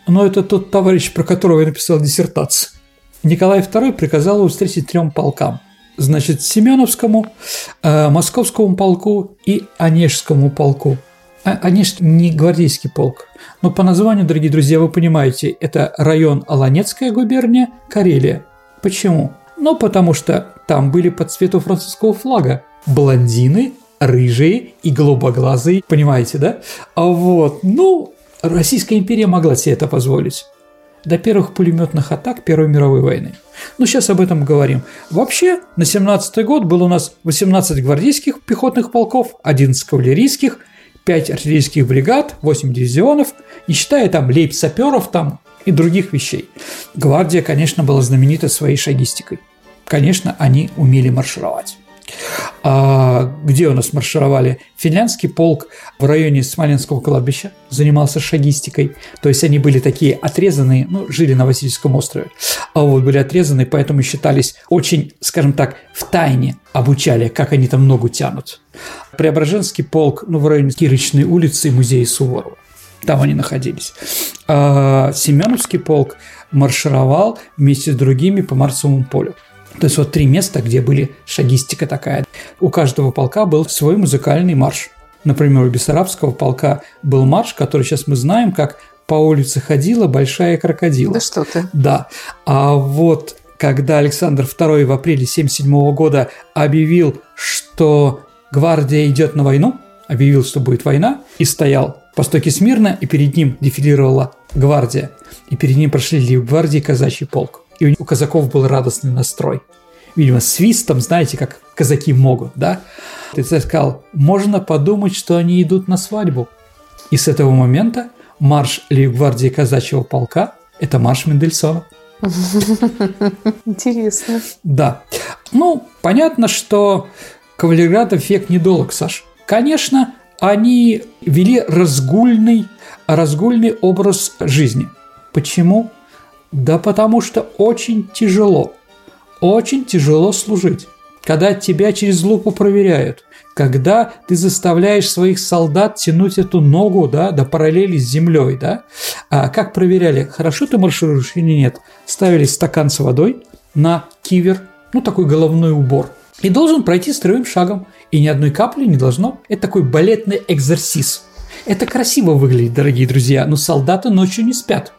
но это тот товарищ, про которого я написал диссертацию, Николай II приказал его встретить трем полкам. Значит, Семеновскому, э, Московскому полку и Онежскому полку. А, Онеж не гвардейский полк, но по названию, дорогие друзья, вы понимаете, это район Аланецкая губерния, Карелия. Почему? Ну, потому что там были по цвету французского флага блондины, рыжие и голубоглазые, понимаете, да? А вот, ну, Российская империя могла себе это позволить до первых пулеметных атак Первой мировой войны. Ну, сейчас об этом говорим. Вообще, на 17 год было у нас 18 гвардейских пехотных полков, 11 кавалерийских, 5 артиллерийских бригад, 8 дивизионов, не считая там лейб-саперов там и других вещей. Гвардия, конечно, была знаменита своей шагистикой. Конечно, они умели маршировать. А где у нас маршировали? Финляндский полк в районе Смоленского кладбища занимался шагистикой. То есть они были такие отрезанные, ну, жили на Васильевском острове, а вот были отрезаны, поэтому считались очень, скажем так, в тайне обучали, как они там ногу тянут. Преображенский полк, ну, в районе Кирочной улицы и музея Суворова. Там они находились. А Семеновский полк маршировал вместе с другими по Марсовому полю. То есть вот три места, где были шагистика такая. У каждого полка был свой музыкальный марш. Например, у Бессарабского полка был марш, который сейчас мы знаем, как «По улице ходила большая крокодила». Да что ты. Да. А вот когда Александр II в апреле 1977 года объявил, что гвардия идет на войну, объявил, что будет война, и стоял по стойке смирно, и перед ним дефилировала гвардия, и перед ним прошли гвардии казачий полк. И у казаков был радостный настрой. Видимо, свистом, знаете, как казаки могут, да? Ты сказал, можно подумать, что они идут на свадьбу. И с этого момента марш Лейбгвардии казачьего полка – это марш Мендельсона. *laughs* Интересно. Да. Ну, понятно, что кавалерградов век недолг, Саш. Конечно, они вели разгульный, разгульный образ жизни. Почему? Да потому что очень тяжело. Очень тяжело служить. Когда тебя через лупу проверяют, когда ты заставляешь своих солдат тянуть эту ногу да, до параллели с землей, да? А как проверяли, хорошо ты маршируешь или нет? Ставили стакан с водой на кивер, ну такой головной убор, и должен пройти строевым шагом, и ни одной капли не должно. Это такой балетный экзорсиз. Это красиво выглядит, дорогие друзья, но солдаты ночью не спят.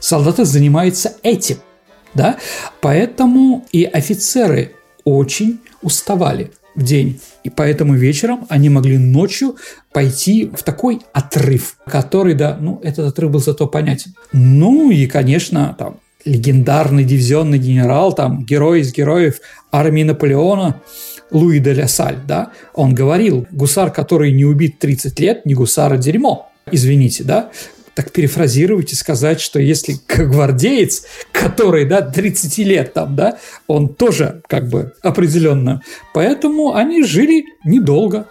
Солдаты занимаются этим, да? Поэтому и офицеры очень уставали в день. И поэтому вечером они могли ночью пойти в такой отрыв, который, да, ну, этот отрыв был зато понятен. Ну и, конечно, там легендарный дивизионный генерал, там, герой из героев армии Наполеона, Луи де Ля Саль, да, он говорил, гусар, который не убит 30 лет, не гусар, а дерьмо. Извините, да, так перефразировать и сказать, что если гвардеец, который, да, 30 лет там, да, он тоже как бы определенно. Поэтому они жили недолго.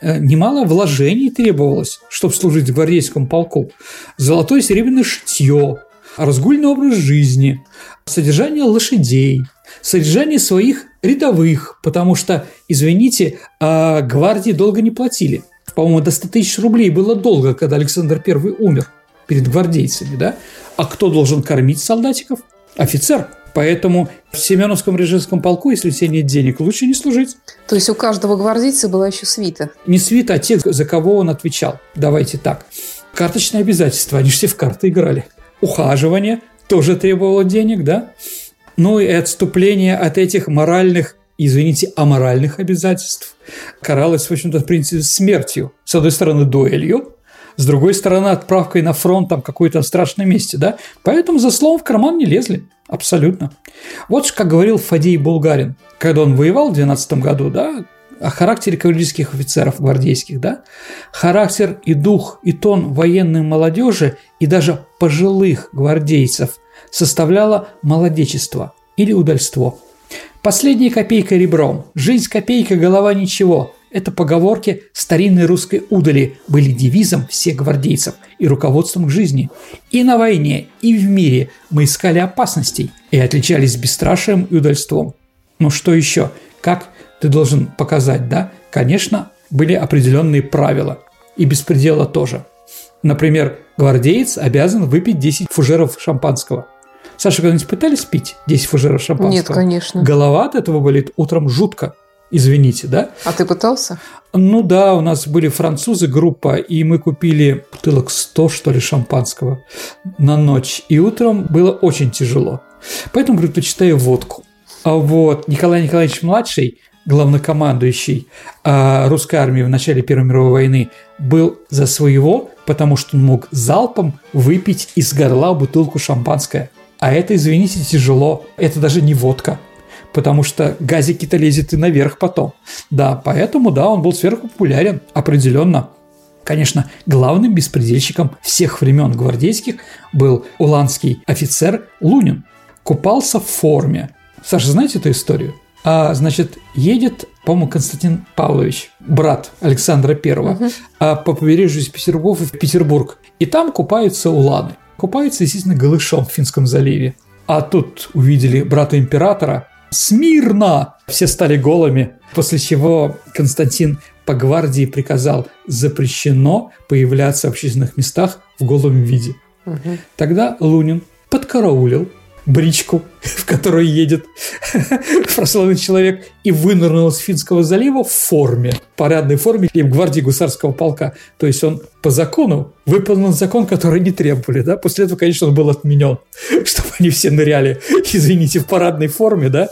Э, немало вложений требовалось, чтобы служить в гвардейском полку. Золотое серебряное шитье, разгульный образ жизни, содержание лошадей, содержание своих рядовых, потому что, извините, а гвардии долго не платили. По-моему, до 100 тысяч рублей было долго, когда Александр I умер перед гвардейцами, да? А кто должен кормить солдатиков? Офицер. Поэтому в Семеновском режимском полку, если у тебя нет денег, лучше не служить. То есть у каждого гвардейца была еще свита? Не свита, а те, за кого он отвечал. Давайте так. Карточные обязательства, они же все в карты играли. Ухаживание тоже требовало денег, да? Ну и отступление от этих моральных извините, аморальных обязательств каралось, в общем-то, в принципе, смертью. С одной стороны, дуэлью, с другой стороны, отправкой на фронт там какой-то страшном месте, да? Поэтому за словом в карман не лезли. Абсолютно. Вот как говорил Фадей Булгарин, когда он воевал в 12 году, да, о характере кавалерийских офицеров гвардейских, да, характер и дух, и тон военной молодежи и даже пожилых гвардейцев составляло молодечество или удальство. Последняя копейка ребром, жизнь копейка, голова ничего – это поговорки старинной русской удали были девизом всех гвардейцев и руководством к жизни. И на войне, и в мире мы искали опасностей и отличались бесстрашием и удальством. Но что еще? Как ты должен показать, да? Конечно, были определенные правила. И беспредела тоже. Например, гвардеец обязан выпить 10 фужеров шампанского. Саша, когда-нибудь пытались пить 10 фужеров шампанского? Нет, конечно. Голова от этого болит утром жутко извините, да? А ты пытался? Ну да, у нас были французы группа, и мы купили бутылок 100, что ли, шампанского на ночь. И утром было очень тяжело. Поэтому предпочитаю водку. А вот Николай Николаевич младший, главнокомандующий а, русской армии в начале Первой мировой войны, был за своего, потому что он мог залпом выпить из горла бутылку шампанское. А это, извините, тяжело. Это даже не водка потому что газики-то лезет и наверх потом. Да, поэтому, да, он был сверхпопулярен, определенно. Конечно, главным беспредельщиком всех времен гвардейских был уланский офицер Лунин. Купался в форме. Саша, знаете эту историю? А, значит, едет, по-моему, Константин Павлович, брат Александра Первого, угу. а, по побережью из Петербурга в Петербург. И там купаются уланы. Купаются, естественно, голышом в Финском заливе. А тут увидели брата императора, Смирно! Все стали голыми, после чего Константин по гвардии приказал запрещено появляться в общественных местах в голом виде. Тогда Лунин подкараулил бричку, *laughs* в которой едет *laughs* прославленный человек, и вынырнул из Финского залива в форме, парадной форме и в гвардии гусарского полка. То есть он по закону выполнил закон, который не требовали. Да? После этого, конечно, он был отменен, *laughs* чтобы они все ныряли, извините, в парадной форме. Да?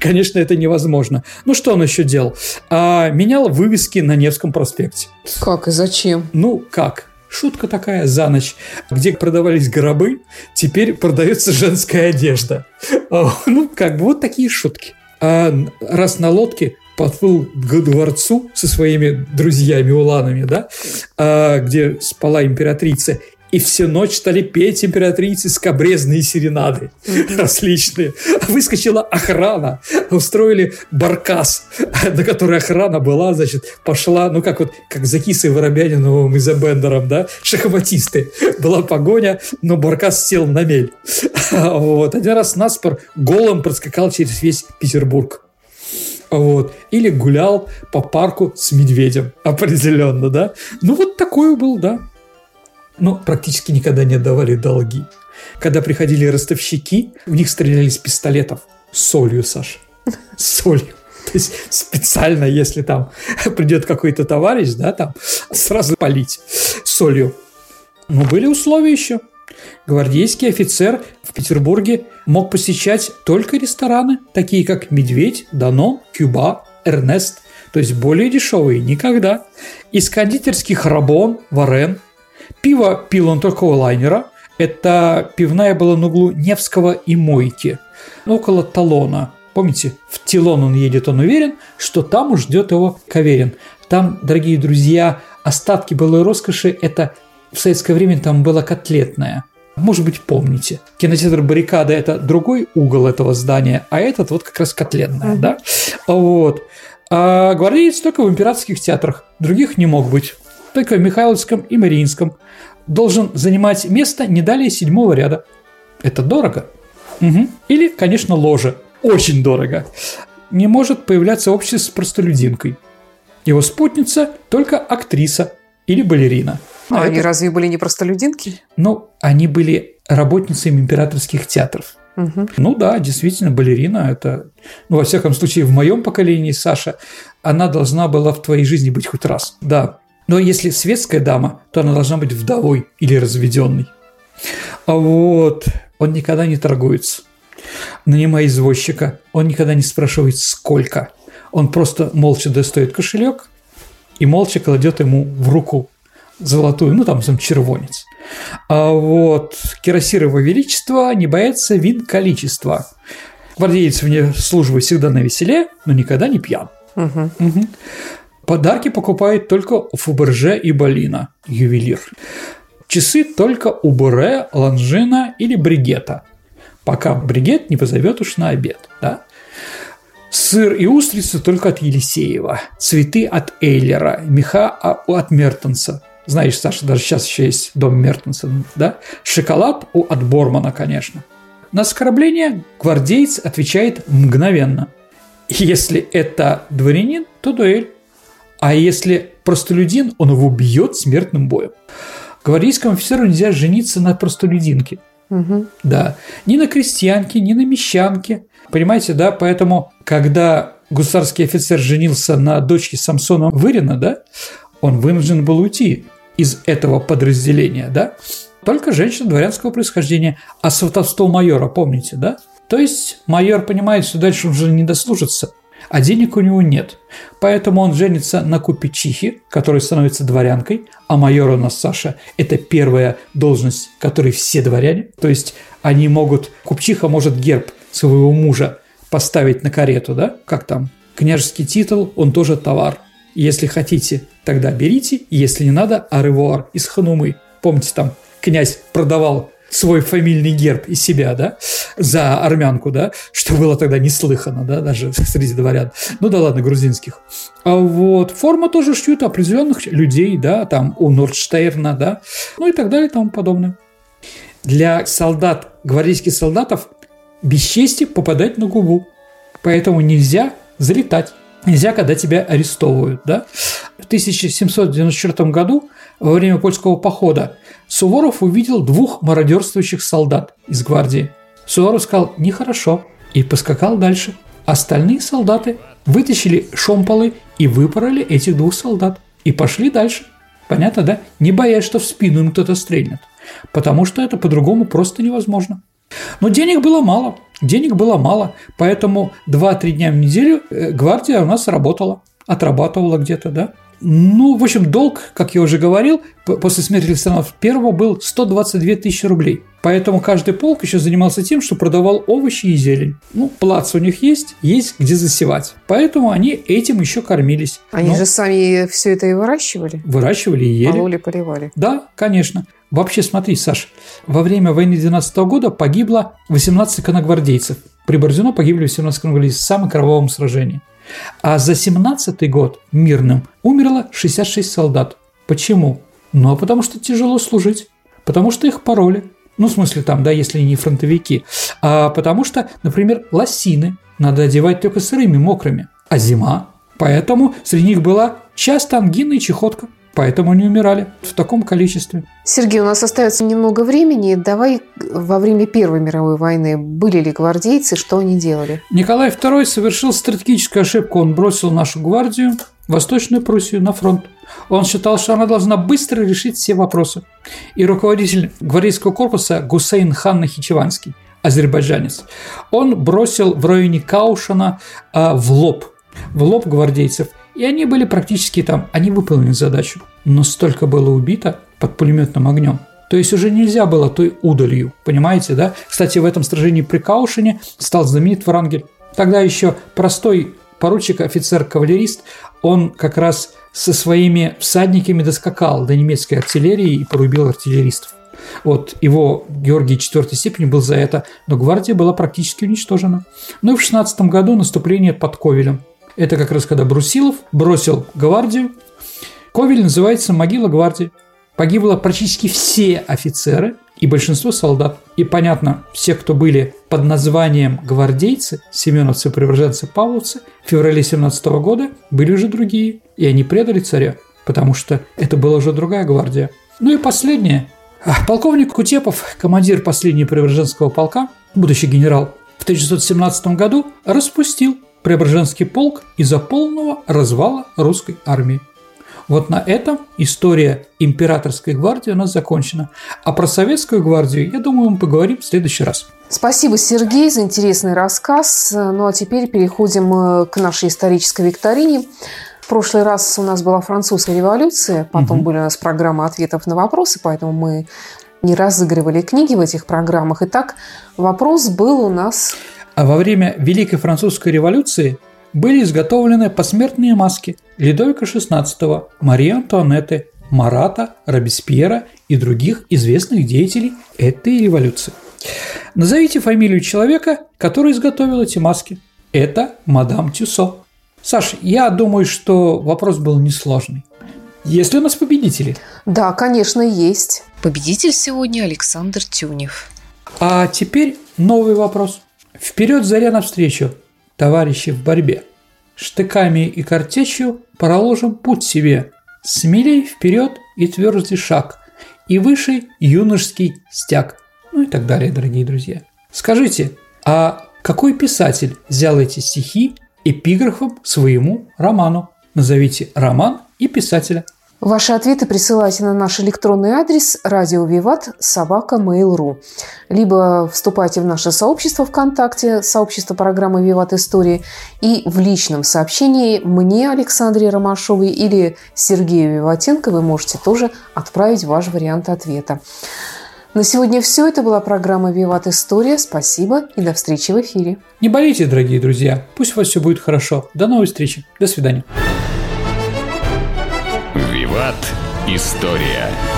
Конечно, это невозможно. Ну, что он еще делал? А, менял вывески на Невском проспекте. Как и зачем? Ну, как? Шутка такая за ночь. Где продавались гробы, теперь продается женская одежда. Ну, как бы вот такие шутки. А раз на лодке подплыл к дворцу со своими друзьями-уланами, да, а, где спала императрица, и всю ночь стали петь императрицы скобрезные серенады различные. Выскочила охрана, устроили баркас, на которой охрана была, значит, пошла, ну как вот, как за Кисой Воробяниновым и за Бендером, да, шахматисты. Была погоня, но баркас сел на мель. Вот. Один раз наспор голым проскакал через весь Петербург. Вот. Или гулял по парку с медведем. Определенно, да. Ну, вот такой был, да, но практически никогда не отдавали долги. Когда приходили ростовщики, в них стреляли с пистолетов солью, Саша. С солью. То есть специально, если там придет какой-то товарищ, да, там сразу полить солью. Но были условия еще. Гвардейский офицер в Петербурге мог посещать только рестораны, такие как «Медведь», «Дано», «Кюба», «Эрнест», то есть более дешевые никогда. Из кондитерских «Рабон», «Варен», Пиво пил он только у лайнера. Это пивная была на углу Невского и Мойки, около Талона. Помните, в Тилон он едет, он уверен, что там уж ждет его Каверин. Там, дорогие друзья, остатки былой роскоши – это в советское время там было котлетное. Может быть, помните. Кинотеатр «Баррикада» – это другой угол этого здания, а этот вот как раз котлетное, mm-hmm. да? Вот. А гвардеец только в императорских театрах. Других не мог быть только в Михайловском и Мариинском, должен занимать место не далее седьмого ряда. Это дорого. Угу. Или, конечно, ложе. Очень дорого. Не может появляться общество с простолюдинкой. Его спутница только актриса или балерина. А, а они это... разве были не простолюдинки? Ну, они были работницами императорских театров. Угу. Ну да, действительно, балерина это, ну, во всяком случае, в моем поколении, Саша, она должна была в твоей жизни быть хоть раз. Да, но если светская дама, то она должна быть вдовой или разведенной. А вот он никогда не торгуется. Нанимая извозчика, он никогда не спрашивает сколько. Он просто молча достает кошелек и молча кладет ему в руку золотую, ну там сам червонец. А вот Кирасирова Величество не боится вин количества. Гвардеец вне службы всегда на веселе, но никогда не пьян. Угу. Угу. Подарки покупает только Фаберже и Балина, ювелир. Часы только у Буре, Ланжина или Бригета, пока Бригет не позовет уж на обед. Да? Сыр и устрицы только от Елисеева, цветы от Эйлера, меха от Мертенса. Знаешь, Саша, даже сейчас еще есть дом Мертенса, да? Шоколад у от Бормана, конечно. На оскорбление гвардейц отвечает мгновенно. Если это дворянин, то дуэль. А если простолюдин, он его бьет смертным боем. Гвардейскому офицеру нельзя жениться на простолюдинке. Угу. Да. Ни на крестьянке, ни на мещанке. Понимаете, да? Поэтому, когда гусарский офицер женился на дочке Самсона Вырина, да, он вынужден был уйти из этого подразделения, да? Только женщина дворянского происхождения. А сватовство майора, помните, да? То есть майор понимает, что дальше уже не дослужится – а денег у него нет. Поэтому он женится на купичихе, которая становится дворянкой, а майор у нас Саша – это первая должность, которой все дворяне. То есть они могут, купчиха может герб своего мужа поставить на карету, да, как там, княжеский титул, он тоже товар. Если хотите, тогда берите, если не надо, аревуар из ханумы. Помните, там князь продавал свой фамильный герб из себя, да, за армянку, да, что было тогда неслыхано, да, даже среди дворян. Ну да ладно, грузинских. А вот форма тоже шьют определенных людей, да, там у Нордштейрна, да, ну и так далее и тому подобное. Для солдат, гвардейских солдатов, без чести попадать на губу. Поэтому нельзя залетать. Нельзя, когда тебя арестовывают, да. В 1794 году во время польского похода Суворов увидел двух мародерствующих солдат из гвардии. Суворов сказал «нехорошо» и поскакал дальше. Остальные солдаты вытащили шомполы и выпороли этих двух солдат и пошли дальше. Понятно, да? Не боясь, что в спину им кто-то стрельнет. Потому что это по-другому просто невозможно. Но денег было мало. Денег было мало. Поэтому 2-3 дня в неделю э, гвардия у нас работала. Отрабатывала где-то, да? Ну, в общем, долг, как я уже говорил, после смерти Александра I был 122 тысячи рублей. Поэтому каждый полк еще занимался тем, что продавал овощи и зелень. Ну, плац у них есть, есть где засевать. Поэтому они этим еще кормились. Они Но... же сами все это и выращивали? Выращивали и ели. Пололи, поливали. Да, конечно. Вообще, смотри, Саш, во время войны 12 года погибло 18 коногвардейцев. При Бородино погибли 18 коногвардейцев в самом кровавом сражении. А за 17 год мирным умерло 66 солдат. Почему? Ну, а потому что тяжело служить. Потому что их пароли. Ну, в смысле там, да, если не фронтовики. А потому что, например, лосины надо одевать только сырыми, мокрыми. А зима. Поэтому среди них была часто ангина и чехотка. Поэтому они умирали в таком количестве. Сергей, у нас остается немного времени. Давай во время Первой мировой войны были ли гвардейцы, что они делали? Николай II совершил стратегическую ошибку. Он бросил нашу гвардию, Восточную Пруссию, на фронт. Он считал, что она должна быстро решить все вопросы. И руководитель гвардейского корпуса Гусейн хан Нахичеванский, азербайджанец, он бросил в районе Каушана а, в лоб, в лоб гвардейцев – и они были практически там, они выполнили задачу. Но столько было убито под пулеметным огнем. То есть уже нельзя было той удалью, понимаете, да? Кстати, в этом сражении при Каушине стал знаменит Врангель. Тогда еще простой поручик, офицер-кавалерист, он как раз со своими всадниками доскакал до немецкой артиллерии и порубил артиллеристов. Вот его Георгий IV степени был за это, но гвардия была практически уничтожена. Ну и в 16 году наступление под Ковелем – это как раз когда Брусилов бросил гвардию. Ковель называется «Могила гвардии». Погибло практически все офицеры и большинство солдат. И понятно, все, кто были под названием гвардейцы, семеновцы, приверженцы, павловцы, в феврале 17 года были уже другие. И они предали царя, потому что это была уже другая гвардия. Ну и последнее. Полковник Кутепов, командир последнего приверженского полка, будущий генерал, в 1917 году распустил Преображенский полк из-за полного развала русской армии. Вот на этом история императорской гвардии у нас закончена. А про советскую гвардию, я думаю, мы поговорим в следующий раз. Спасибо, Сергей, за интересный рассказ. Ну а теперь переходим э, к нашей исторической викторине. В прошлый раз у нас была французская революция, потом угу. были у нас программы ответов на вопросы, поэтому мы не разыгрывали книги в этих программах. Итак, вопрос был у нас а во время Великой Французской революции были изготовлены посмертные маски Людовика XVI, Марии Антуанетты, Марата, Робеспьера и других известных деятелей этой революции. Назовите фамилию человека, который изготовил эти маски. Это мадам Тюсо. Саш, я думаю, что вопрос был несложный. Есть ли у нас победители? Да, конечно, есть. Победитель сегодня Александр Тюнев. А теперь новый вопрос. Вперед, заря навстречу, товарищи в борьбе. Штыками и картечью проложим путь себе. Смелей вперед и твердый шаг, и выше юношеский стяг. Ну и так далее, дорогие друзья. Скажите, а какой писатель взял эти стихи эпиграфом своему роману? Назовите роман и писателя. Ваши ответы присылайте на наш электронный адрес радио Виват собака Mail.ru. Либо вступайте в наше сообщество ВКонтакте, сообщество программы Виват Истории, и в личном сообщении мне, Александре Ромашовой, или Сергею Виватенко вы можете тоже отправить ваш вариант ответа. На сегодня все. Это была программа «Виват История». Спасибо и до встречи в эфире. Не болейте, дорогие друзья. Пусть у вас все будет хорошо. До новой встречи. До свидания. Виват. История.